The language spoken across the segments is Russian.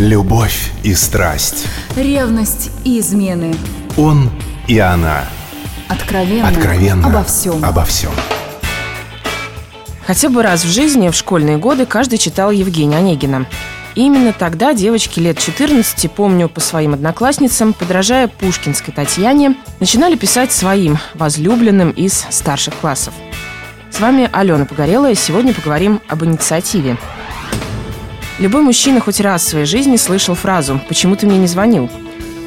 Любовь и страсть. Ревность и измены. Он и она. Откровенно. Откровенно. Обо всем. Обо всем. Хотя бы раз в жизни в школьные годы каждый читал Евгения Онегина. И именно тогда девочки лет 14, помню по своим одноклассницам, подражая пушкинской Татьяне, начинали писать своим возлюбленным из старших классов. С вами Алена Погорелая. Сегодня поговорим об инициативе. Любой мужчина хоть раз в своей жизни слышал фразу «Почему ты мне не звонил?».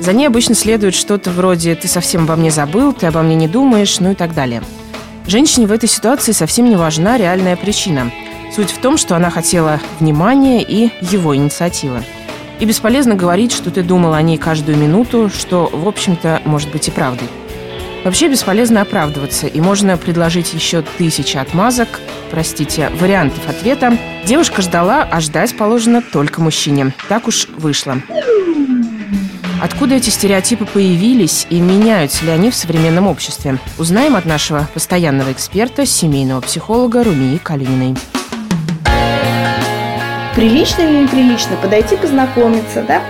За ней обычно следует что-то вроде «Ты совсем обо мне забыл», «Ты обо мне не думаешь», ну и так далее. Женщине в этой ситуации совсем не важна реальная причина. Суть в том, что она хотела внимания и его инициативы. И бесполезно говорить, что ты думал о ней каждую минуту, что, в общем-то, может быть и правдой. Вообще бесполезно оправдываться, и можно предложить еще тысячи отмазок, простите, вариантов ответа. Девушка ждала, а ждать положено только мужчине. Так уж вышло. Откуда эти стереотипы появились и меняются ли они в современном обществе? Узнаем от нашего постоянного эксперта, семейного психолога Румии Калининой прилично или неприлично подойти познакомиться, да,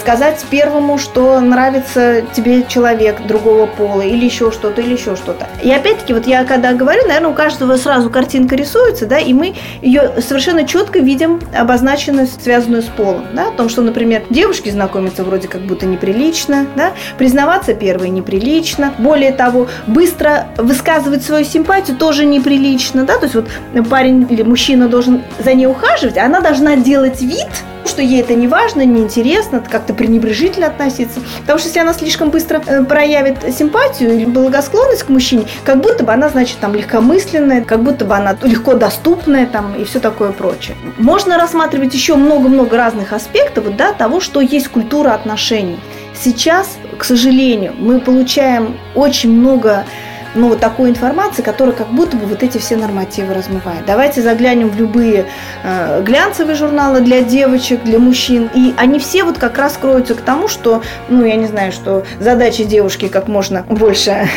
сказать первому, что нравится тебе человек другого пола, или еще что-то, или еще что-то. И опять-таки, вот я когда говорю, наверное, у каждого сразу картинка рисуется, да, и мы ее совершенно четко видим, обозначенную, связанную с полом, да, о том, что, например, девушки знакомятся вроде как будто неприлично, да, признаваться первой неприлично, более того, быстро высказывать свою симпатию тоже неприлично, да, то есть вот парень или мужчина должен за ней ухаживать, а она должна делать вид, что ей это не важно, не интересно, как-то пренебрежительно относиться. Потому что если она слишком быстро э, проявит симпатию или благосклонность к мужчине, как будто бы она, значит, там легкомысленная, как будто бы она легко доступная там и все такое прочее. Можно рассматривать еще много-много разных аспектов да, того, что есть культура отношений. Сейчас, к сожалению, мы получаем очень много ну, вот такой информации, которая как будто бы вот эти все нормативы размывает. Давайте заглянем в любые э, глянцевые журналы для девочек, для мужчин, и они все вот как раз кроются к тому, что, ну, я не знаю, что задача девушки как можно больше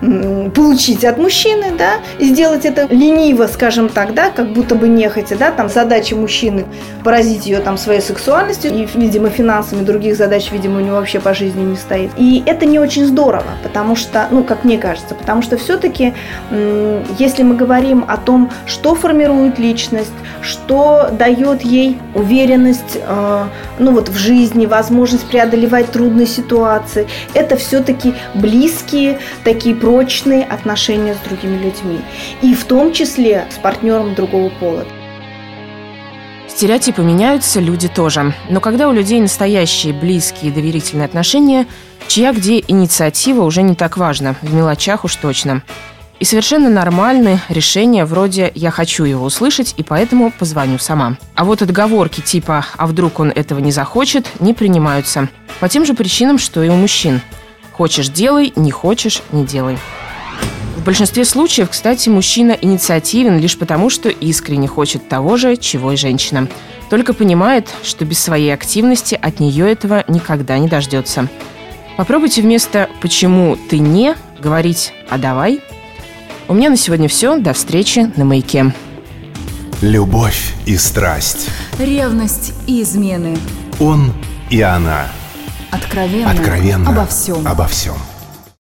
получить от мужчины, да, и сделать это лениво, скажем так, да, как будто бы нехотя, да, там задача мужчины поразить ее там своей сексуальностью, и, видимо, финансами, других задач, видимо, у него вообще по жизни не стоит. И это не очень здорово, потому что, ну, как мне кажется, Потому что все-таки, если мы говорим о том, что формирует личность, что дает ей уверенность э, ну вот в жизни, возможность преодолевать трудные ситуации, это все-таки близкие, такие прочные отношения с другими людьми. И в том числе с партнером другого пола. Стереотипы меняются, люди тоже. Но когда у людей настоящие, близкие, доверительные отношения – Чья где инициатива уже не так важно, в мелочах уж точно. И совершенно нормальны решения вроде «я хочу его услышать, и поэтому позвоню сама». А вот отговорки типа «а вдруг он этого не захочет» не принимаются. По тем же причинам, что и у мужчин. Хочешь – делай, не хочешь – не делай. В большинстве случаев, кстати, мужчина инициативен лишь потому, что искренне хочет того же, чего и женщина. Только понимает, что без своей активности от нее этого никогда не дождется. Попробуйте вместо «почему ты не» говорить «а давай». У меня на сегодня все. До встречи на «Маяке». Любовь и страсть. Ревность и измены. Он и она. Откровенно. Откровенно. Обо всем. Обо всем.